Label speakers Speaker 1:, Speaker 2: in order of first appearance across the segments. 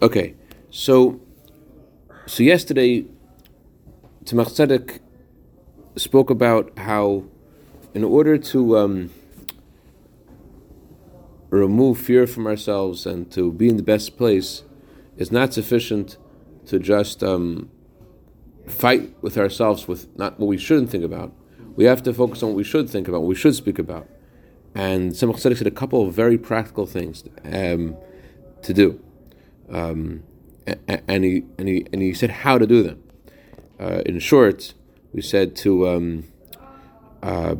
Speaker 1: Okay, so so yesterday, Tzemach Tzedek spoke about how, in order to um, remove fear from ourselves and to be in the best place, it's not sufficient to just um, fight with ourselves with not what we shouldn't think about. We have to focus on what we should think about, what we should speak about. And Tzemach Tzedek said a couple of very practical things um, to do. Um, and, he, and, he, and he said how to do them. Uh, in short, we said to um, uh,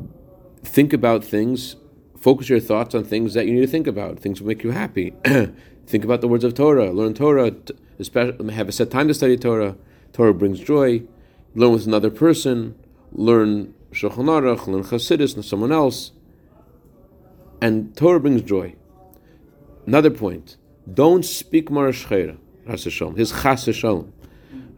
Speaker 1: think about things, focus your thoughts on things that you need to think about, things that make you happy. think about the words of Torah, learn Torah, especially have a set time to study Torah. Torah brings joy. Learn with another person, learn Shulchan Aruch, learn Chassidus, and someone else. And Torah brings joy. Another point don't speak Marash his Chas Shalom.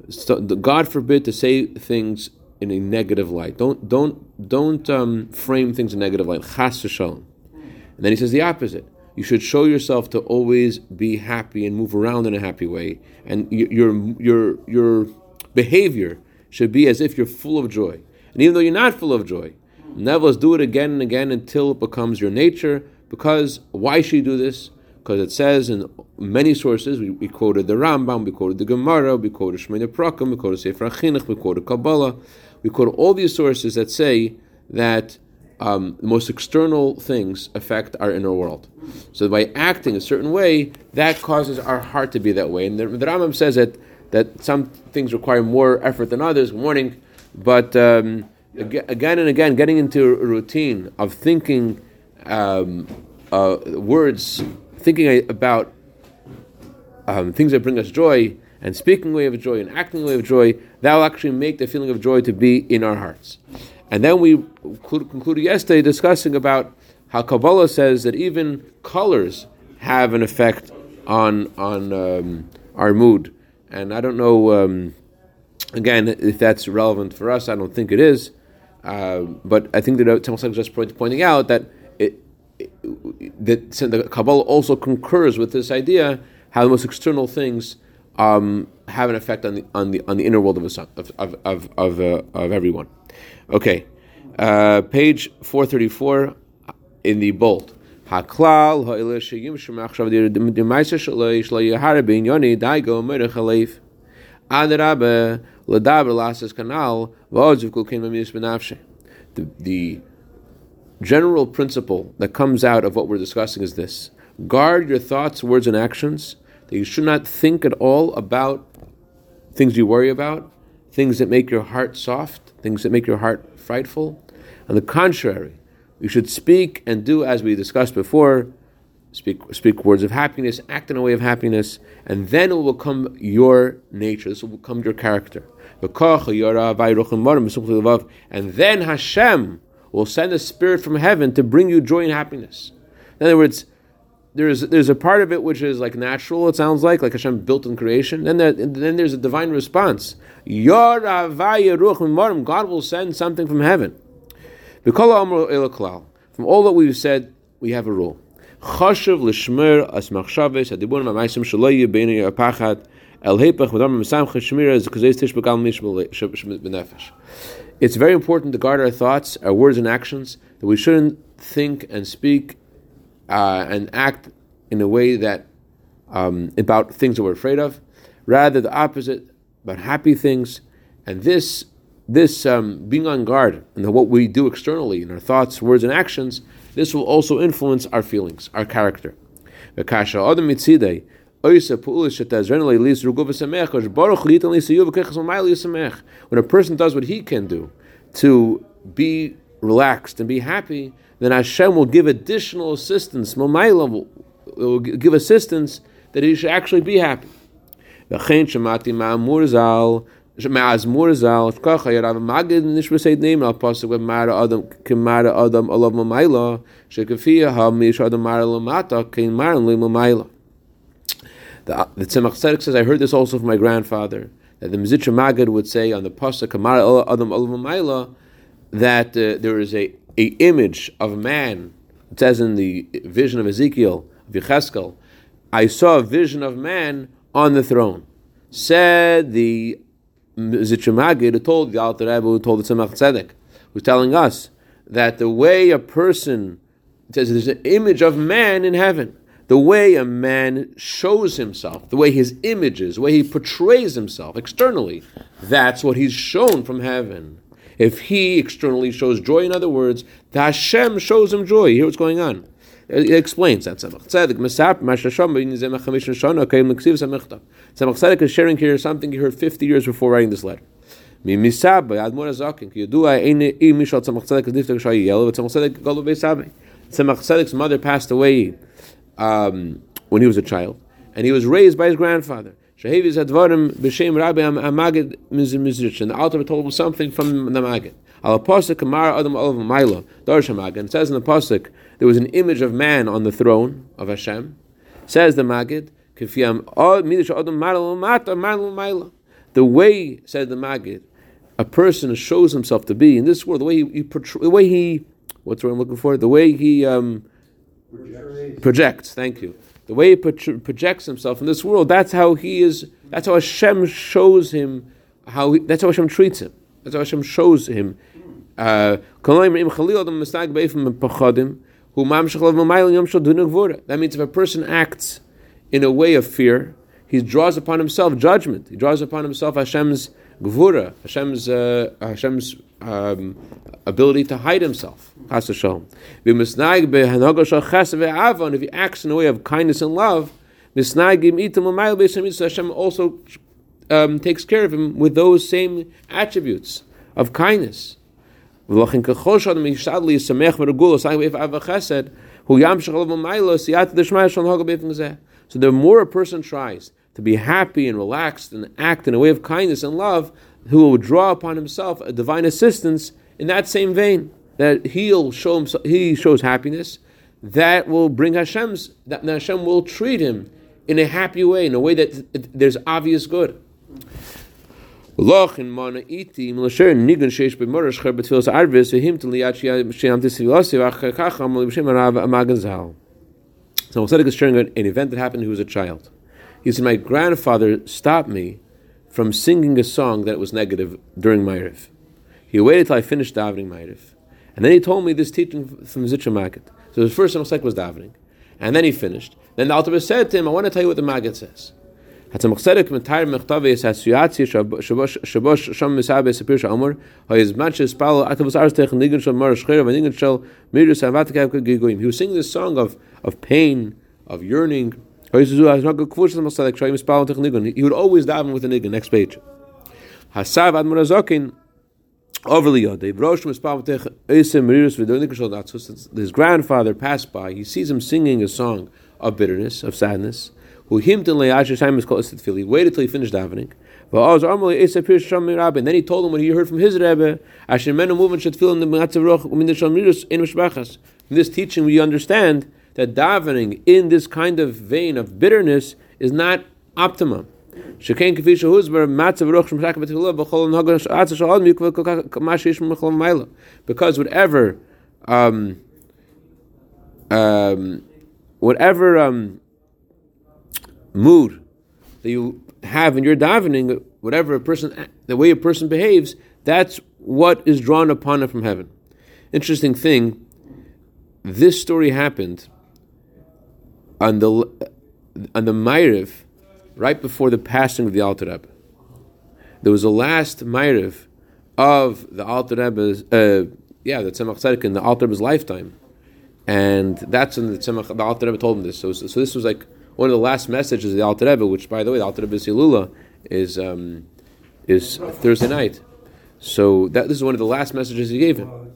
Speaker 1: So, God forbid to say things in a negative light. Don't don't don't um, frame things in negative light. Chas Shalom. And then he says the opposite. You should show yourself to always be happy and move around in a happy way, and your your your behavior should be as if you're full of joy. And even though you're not full of joy, nevertheless do it again and again until it becomes your nature. Because why should you do this? Because it says in many sources, we, we, quoted the Rambam, we quoted the Gemara, we quoted Shemoneh Perakim, we quoted Sefer HaChinuch, we quoted Kabbalah, we quote all these sources that say that um, the most external things affect our inner world. So by acting a certain way, that causes our heart to be that way. And the, the Rambam says that, that some things require more effort than others, warning, but um, again and again, getting into a routine of thinking um, uh, words thinking about um, things that bring us joy and speaking a way of joy and acting a way of joy, that will actually make the feeling of joy to be in our hearts. And then we concluded yesterday discussing about how Kabbalah says that even colors have an effect on on um, our mood. And I don't know, um, again, if that's relevant for us. I don't think it is. Uh, but I think that Tzemach is just pointing out that that the Kabbalah also concurs with this idea how the most external things um, have an effect on the on the on the inner world of a, of of of of, uh, of everyone. Okay, uh, page four thirty four in the bold. Haklal ha'ileh sheyim shemachshav d'maisa shalei shalei yahara bin yoni daigo halef. Adrabe ledaber lasas kanal v'odziv kol kin benafshe. The the general principle that comes out of what we're discussing is this guard your thoughts, words, and actions, that you should not think at all about things you worry about, things that make your heart soft, things that make your heart frightful. On the contrary, you should speak and do as we discussed before. Speak, speak words of happiness, act in a way of happiness, and then it will become your nature. This will become your character. And then Hashem will send a spirit from heaven to bring you joy and happiness. In other words, there's there's a part of it which is like natural. It sounds like like Hashem built in creation. Then there, then there's a divine response. God will send something from heaven. From all that we've said, we have a rule. Chashav it's very important to guard our thoughts, our words, and actions, that we shouldn't think and speak uh, and act in a way that um, about things that we're afraid of, rather the opposite, about happy things. And this, this um, being on guard and what we do externally in our thoughts, words, and actions, this will also influence our feelings, our character. When a person does what he can do to be relaxed and be happy, then Hashem will give additional assistance. Will, will give assistance that he should actually be happy. מאז מורזל, ככה ירב מגד נשבסי נעים על פסק ומרה אדם כמרה אדם עליו ממיילה, שכפיה המיש אדם מרה למטה, כן מרה למיילה. The, the Tzemach Tzedek says, I heard this also from my grandfather, that the Mizitra Magid would say on the Pasuk, Kamar Adam Alamayla, that uh, there is a, a image of man. It says in the vision of Ezekiel, of Yecheskel, I saw a vision of man on the throne. Said the Zichimagid who told the Alter Rebbe, who told the Tzemach Tzedek, who's telling us that the way a person says there's an image of man in heaven. The way a man shows himself, the way his image is, the way he portrays himself externally, that's what he's shown from heaven. If he externally shows joy, in other words, the Hashem shows him joy. You Hear what's going on. It explains that Tzemach Tzedek Mashasham is sharing here something he heard 50 years before writing this letter. Mimisab Admor Azakin Ki Yedua Ein Im Mishal Tzemach Tzedek Diftek Shayi Yelo Tzemach Tzedek Galo Beisabe. Tzemach Tzedek's mother passed away um, when he was a child, and he was raised by his grandfather. Shehevis Advarim B'Shem Rabbi Amagid Mizrich, and the Alter told him something from the Magid. Al Pasuk Kamar Adam Olav Maila Darsh Magid. It says in the Pasuk there was an image of man on the throne of Hashem. Says the Magid, the way, said the Magid, a person shows himself to be in this world, the way he, he the way he, what's what I'm looking for? The way he um, projects. Thank you. The way he projects himself in this world, that's how he is. That's how Hashem shows him. How he, that's how Hashem treats him. That's how Hashem shows him. Uh, that means if a person acts in a way of fear, he draws upon himself judgment. He draws upon himself Hashem's gvura, Hashem's uh, Hashem's um, ability to hide himself. If he acts in a way of kindness and love, Hashem also um, takes care of him with those same attributes of kindness. So the more a person tries to be happy and relaxed and act in a way of kindness and love, who will draw upon himself a divine assistance in that same vein. That he'll show himself, he shows happiness, that will bring Hashem's, that Hashem will treat him in a happy way, in a way that there's obvious good. So Tzedek is sharing an event that happened when he was a child. He said, my grandfather stopped me from singing a song that was negative during Ma'ariv. He waited till I finished davening Ma'ariv. And then he told me this teaching from Zitra Maggid. So the first time was davening. And then he finished. Then the Alter said to him, I want to tell you what the Maggid says. He was singing this song of of pain of yearning He would always daven with a nigun. Next page. Hasav ad murazokin overly yodev. Rosh mispavtech esim merirus v'donikashol His grandfather passed by. He sees him singing a song of bitterness, of sadness. Who him to le'asher time is called He waited till he finished davening. And then he told him what he heard from his Rebbe. In this teaching, we understand that davening in this kind of vein of bitterness is not optimum. Because whatever um, um, whatever um, mood that you have in your davening, whatever a person, the way a person behaves, that's what is drawn upon him from heaven. Interesting thing, this story happened on the on the Ma'ariv, right before the passing of the Alter Rebbe. There was a last Ma'ariv of the Alter Rebbe's, uh, yeah, the Tzemach Tzedek in the Alter Rebbe's lifetime, and that's when the Tzemach, the Alter Rebbe told him this. So, so this was like one of the last messages of the Alter Rebbe, which, by the way, the Alter Rebbe's Hilula is um, is Thursday night. So that this is one of the last messages he gave him.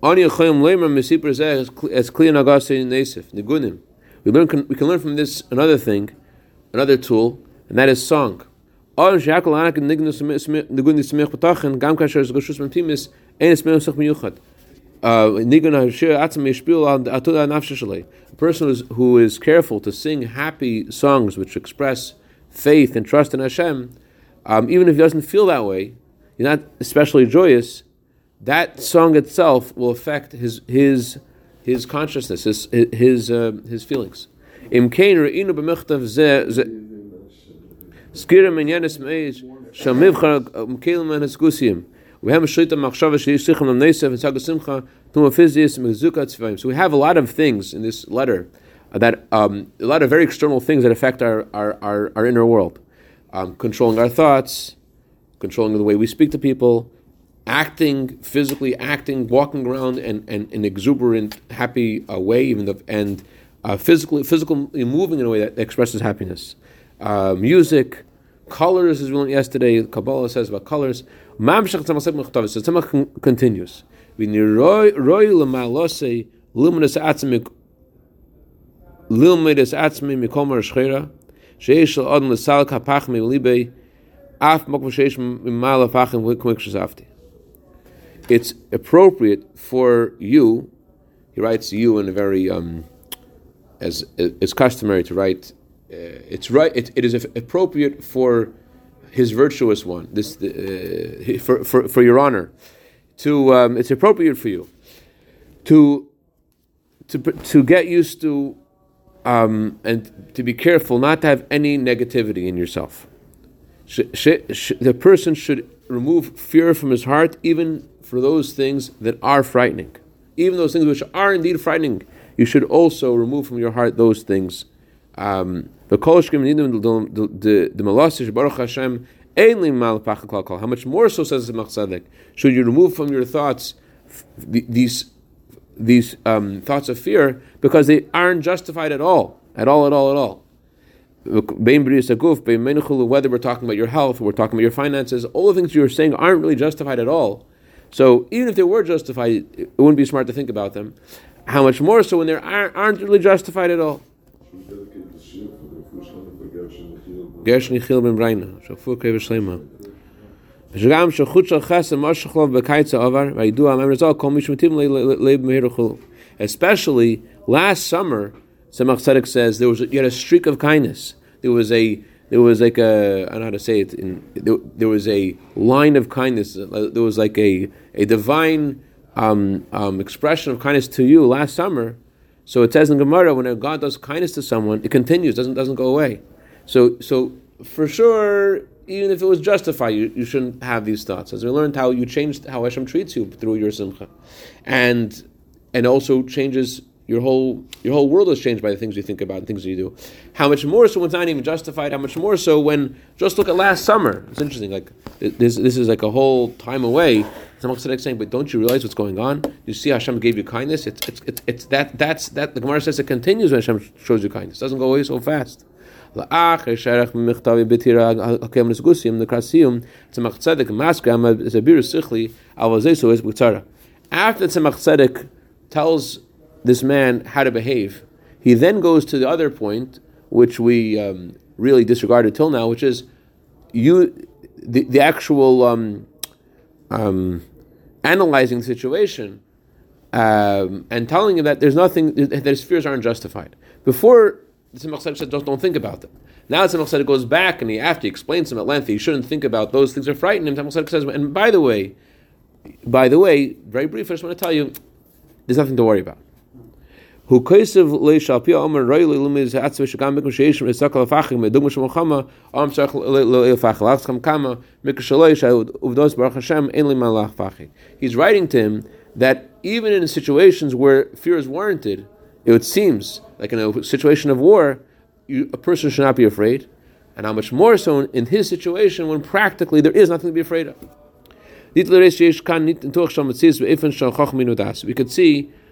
Speaker 1: Ani as clear nagase nesif nigunim. We learn we can learn from this another thing, another tool, and that is song. Uh, A person who is, who is careful to sing happy songs which express faith and trust in Hashem, um, even if he doesn't feel that way, he's not especially joyous, that song itself will affect his his his consciousness, his his uh, his feelings. Hasgusim. We have a shita machshava sheishichim lam nesev and sagasimcha tuma physius mezuka tzvayim. So we have a lot of things in this letter that um, a lot of very external things that affect our our, our, our inner world, um, controlling our thoughts, controlling the way we speak to people, acting physically, acting, walking around, and in an exuberant, happy uh, way, even and uh, physically, physically moving in a way that expresses happiness. Uh, music, colors, as we learned yesterday, Kabbalah says about colors. Mamshach tzemach continues. We. It's appropriate for you, he writes you in a very, um, as is customary to write, uh, it's right, it, it is appropriate for his virtuous one, this uh, for, for, for your honor, to um, it's appropriate for you to to to get used to um, and to be careful not to have any negativity in yourself. Sh- sh- sh- the person should remove fear from his heart, even for those things that are frightening. Even those things which are indeed frightening, you should also remove from your heart those things. Um, how much more so says the Machzadek, should you remove from your thoughts these these um, thoughts of fear because they aren't justified at all, at all, at all, at all whether we're talking about your health, we're talking about your finances, all the things you're saying aren't really justified at all. So even if they were justified, it wouldn't be smart to think about them. How much more so when they aren't, really justified at all? Especially last summer, Tzemach Tzedek says there was a, you had a streak of kindness. There was a there was like a I don't know how to say it. In, there, there was a line of kindness. There was like a a divine um, um, expression of kindness to you last summer. So it says in Gemara when God does kindness to someone, it continues, doesn't doesn't go away. So so for sure even if it was justified, you, you shouldn't have these thoughts. As we learned how you changed how Hashem treats you through your simcha, and and also changes your whole your whole world is changed by the things you think about and things you do. How much more so when it's not even justified? How much more so when just look at last summer? It's interesting. Like this, this is like a whole time away. Some saying, but don't you realize what's going on? You see, Hashem gave you kindness. It's it's it's, it's that that's that. The Gemara says it continues when Hashem shows you kindness. It doesn't go away so fast. After Tzemach Tzedek tells this man how to behave, he then goes to the other point, which we um, really disregarded till now, which is you the, the actual um, um, analyzing the situation um, and telling him that there's nothing that his fears aren't justified. Before the said, don't, don't think about them. Now the Tzemach Tzedek goes back and he, after he explains him at length, he shouldn't think about those things that frighten him. Tzemach Tzedek says, and by the way, by the way, very brief, I just want to tell you, there's nothing to worry about. Who le am le kama baruch Hashem malach. He's writing to him that even in situations where fear is warranted, it seems like in a situation of war, you, a person should not be afraid, and how much more so in his situation when practically there is nothing to be afraid of. We could see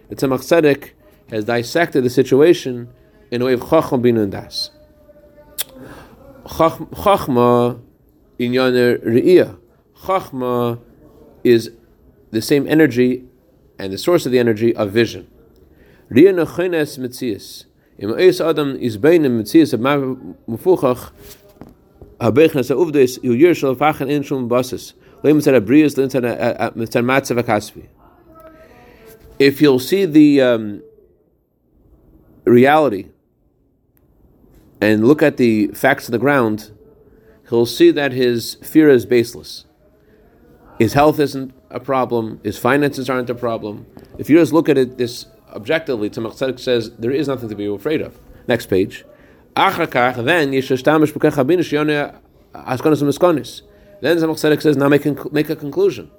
Speaker 1: that Tzemach Tzedek has dissected the situation in a way of Chacham bin Das. Chachma in Re'iyah. Chachma is the same energy and the source of the energy of vision. Matzav kasvi. If you'll see the um, reality and look at the facts of the ground, he'll see that his fear is baseless. His health isn't a problem. His finances aren't a problem. If you just look at it, this objectively, Tzemach Tzedek says there is nothing to be afraid of. Next page. Then Tzemach Tzedek says, now make, make a conclusion.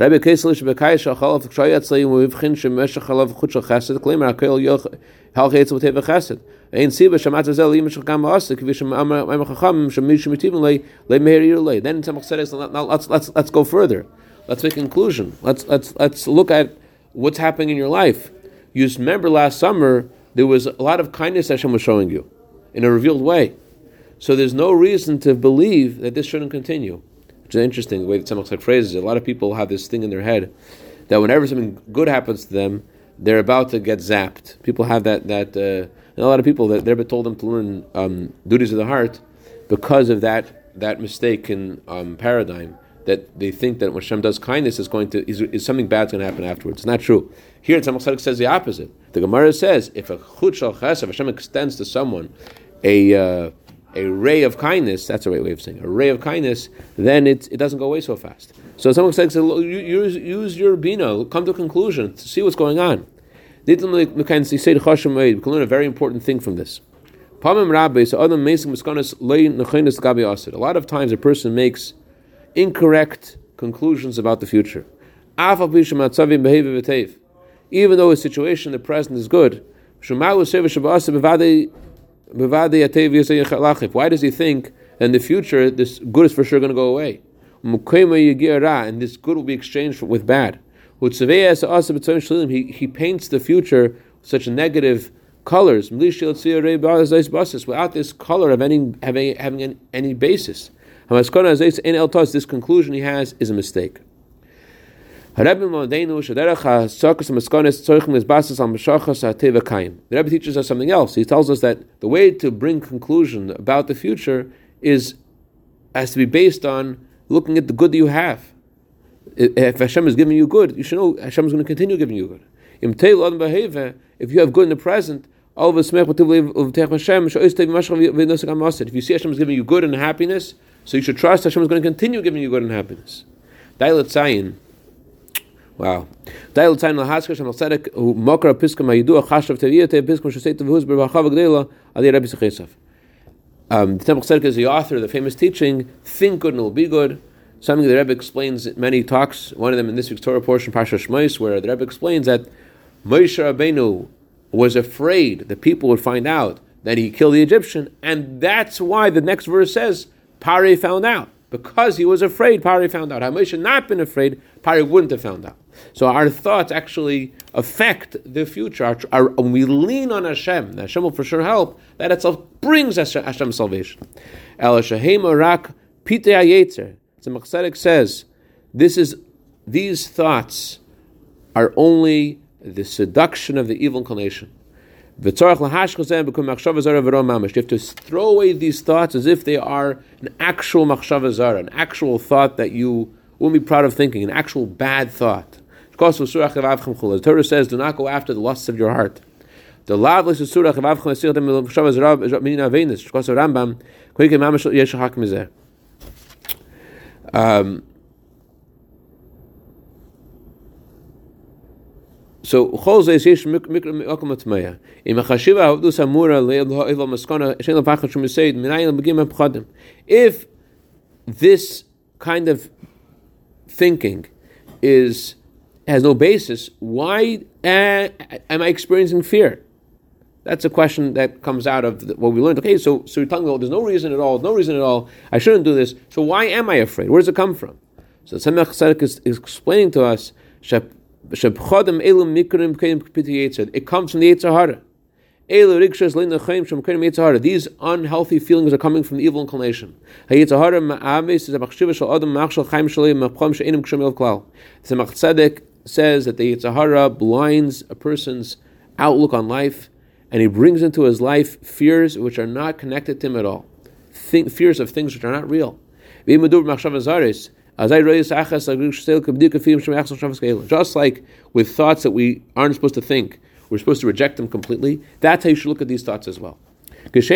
Speaker 1: Rabbi Kesel Shebekay Shachalav Kshay Yatzli Muvivchin Shemeshach Chalav Chutshal Chesed Klimer Akel Yoch Hal Chetzel Teva Chesed Ein Siba Shamat Zel Yim Shal Gam Asik Kvi Shem Amar Chacham Shem Mishim Mitivim Le Le Meir Yir Le Then Tzemach now let's let's let's go further. Let's make a conclusion. Let's let's let's look at what's happening in your life. You remember last summer there was a lot of kindness Hashem was showing you in a revealed way. So there's no reason to believe that this shouldn't continue. Which is interesting, the way that Tzemach phrases it. A lot of people have this thing in their head that whenever something good happens to them, they're about to get zapped. People have that, that uh, a lot of people, that they're told them to learn um, duties of the heart because of that, that mistaken um, paradigm that they think that when Hashem does kindness is going to is, is something bad's going to happen afterwards. It's not true. Here, in Tzemach says the opposite. The Gemara says if a chut shal if Hashem extends to someone a uh, a ray of kindness, that's a right way of saying it, a ray of kindness, then it, it doesn't go away so fast. So someone says, use, use your bina, come to a conclusion, to see what's going on. We can learn a very important thing from this. A lot of times a person makes incorrect conclusions about the future. Even though his situation in the present is good, why does he think in the future this good is for sure going to go away? And this good will be exchanged with bad. He, he paints the future such negative colors without this color of any having, having any basis. This conclusion he has is a mistake. The Rebbe teaches us something else. He tells us that the way to bring conclusion about the future is has to be based on looking at the good that you have. If Hashem is giving you good, you should know Hashem is going to continue giving you good. If you have good in the present, if you see Hashem is giving you good and happiness, so you should trust Hashem is going to continue giving you good and happiness. Dailat. Wow. Adi Rabbi. Um, the Tzemach Tzedek is the author of the famous teaching, think good and it will be good. Something the Rebbe explains in many talks, one of them in this week's Torah portion, Pasha Shmois, where the Rebbe explains that Moshe Rabbeinu was afraid that people would find out that he killed the Egyptian, and that's why the next verse says, Pare found out. Because he was afraid, Pare found out. Had Moshe not been afraid, Pare wouldn't have found out. So our thoughts actually affect the future. Our, our, when we lean on Hashem, Hashem will for sure help. That itself brings Hashem, Hashem salvation. El Shahem Arak Pite Ayetzer. The Machzedek says, this is these thoughts are only the seduction of the evil inclination. You have to throw away these thoughts as if they are an actual machshava an actual thought that you won't be proud of thinking, an actual bad thought. The Torah says, do not go after the lusts of your heart. The lavlis surah of avchem asir dem shavaz rav min avenis. Because of Rambam koike mamash yesh hak mizeh. Um. So chol ze yesh mikra atmaya. Im leil maskana shein lavachot shum yiseid minayim begim pchadim. If this kind of thinking is has no basis, why uh, am I experiencing fear? That's a question that comes out of the, what we learned. Okay, so so you're there's no reason at all, no reason at all. I shouldn't do this. So why am I afraid? Where does it come from? So Tzemach Tzedek is, is explaining to us. It comes from the Yetzer Hara. These unhealthy feelings are coming from the evil inclination. The Tzedek says that the Yetzer Hara blinds a person's outlook on life and he brings into his life fears which are not connected to him at all. Think, fears of things which are not real. Just like with thoughts that we aren't supposed to think, we're supposed to reject them completely. That's how you should look at these thoughts as well. Just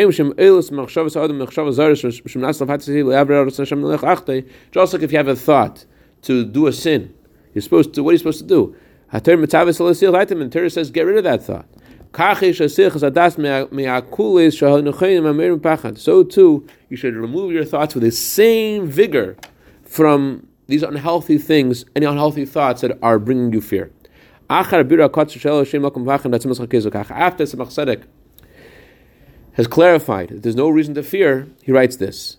Speaker 1: like if you have a thought to do a sin, you're supposed to, what are you supposed to do? The Torah says, get rid of that thought. So too, you should remove your thoughts with the same vigor from these unhealthy things, any unhealthy thoughts that are bringing you fear. After Tzemach has clarified that there's no reason to fear, he writes this.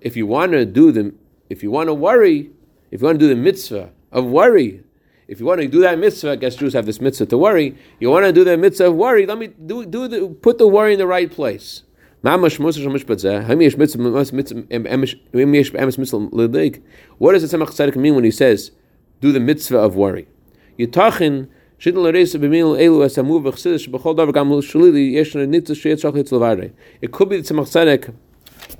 Speaker 1: If you want to do the, if you want to worry, if you want to do the mitzvah of worry, if you want to do that mitzvah, I guess Jews have this mitzvah to worry. You want to do the mitzvah of worry, let me do, do the, put the worry in the right place. What does the Tzemach Tzedek mean when he says, do the mitzvah of worry? It could be that Tzemach Tzedek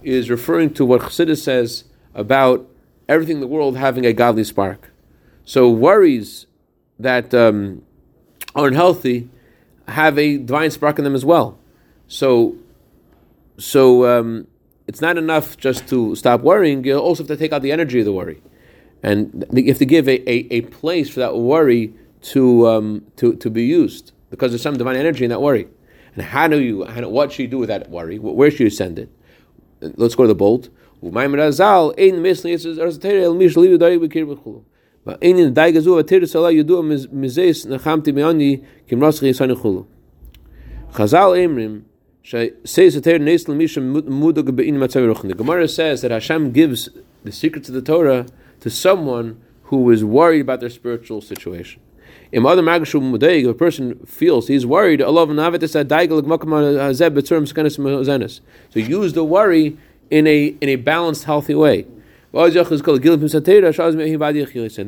Speaker 1: is referring to what Chassidus says about everything in the world having a godly spark. So worries that um, are unhealthy have a divine spark in them as well. So, so um, it's not enough just to stop worrying. You also have to take out the energy of the worry, and you have to give a, a, a place for that worry to um, to to be used because there's some divine energy in that worry. And how do you? How what should you do with that worry? Where should you send it? Let's go to the bolt. Chazal the Gemara says that Hashem gives the secrets of the Torah to someone who is worried about their spiritual situation. In other magashu mudeig, a person feels he's worried, so use the worry in a in a balanced, healthy way. And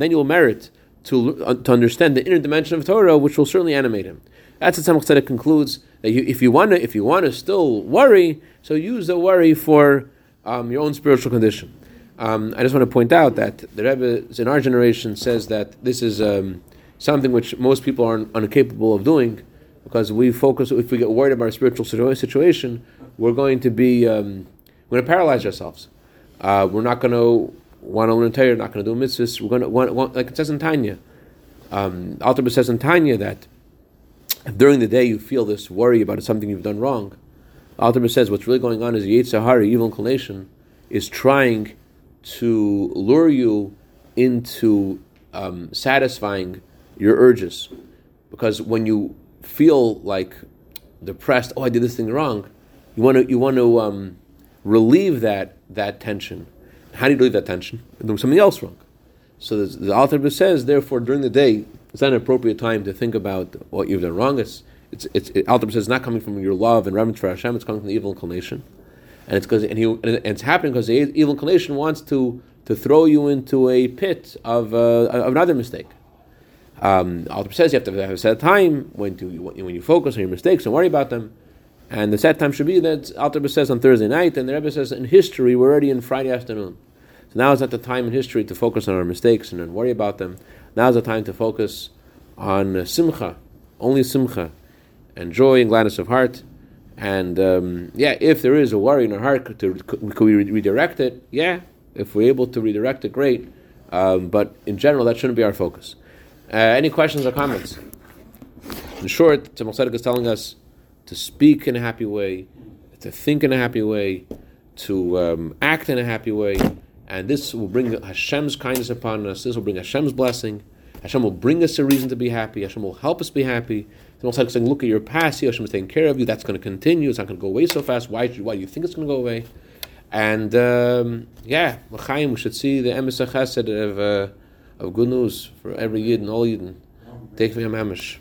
Speaker 1: then you will merit to, uh, to understand the inner dimension of Torah, which will certainly animate him. That's what Tzemach Tzedek concludes that you, if you want to, if you want to still worry, so use the worry for um, your own spiritual condition. Um, I just want to point out that the Rebbe in our generation says that this is um, something which most people are incapable of doing because we focus. If we get worried about our spiritual situation, we're going to be um, we're going to paralyze ourselves. Uh, we're not going to want to learn Torah, not going to do mitzvahs. We're going to want, want, like it says in Tanya. Um, Alter says in Tanya that if during the day you feel this worry about something you've done wrong, Alter says what's really going on is the Yetzer evil inclination, is trying to lure you into um, satisfying your urges. Because when you feel like depressed, oh, I did this thing wrong, you want to you want to um, relieve that that tension. How do you relieve that tension? Doing something else wrong. So the, the author says, therefore, during the day, it's not an appropriate time to think about what you've done wrong. It's, it's, it's it, says it's not coming from your love and reverence for Hashem. It's coming from the evil inclination, and it's because and, he, and it's happening because the evil inclination wants to to throw you into a pit of, uh, of another mistake. Um, Alter says you have to have a set time when to when you focus on your mistakes and worry about them. And the set time should be that Alter says on Thursday night, and the Rebbe says in history we're already in Friday afternoon. So now is not the time in history to focus on our mistakes and worry about them. Now is the time to focus on simcha, only simcha, and joy and gladness of heart. And um, yeah, if there is a worry in our heart, to, could we redirect it? Yeah, if we're able to redirect it, great. Um, but in general, that shouldn't be our focus. Uh, any questions or comments? In short, Tzemach is telling us to speak in a happy way, to think in a happy way, to um, act in a happy way, and this will bring Hashem's kindness upon us. This will bring Hashem's blessing. Hashem will bring us a reason to be happy. Hashem will help us be happy. It's almost like saying, "Look at your past. Hashem is taking care of you. That's going to continue. It's not going to go away so fast. Why? Why do you think it's going to go away?" And um, yeah, we should see the emes of uh, of good news for every yid and all yid. Take me a mamish.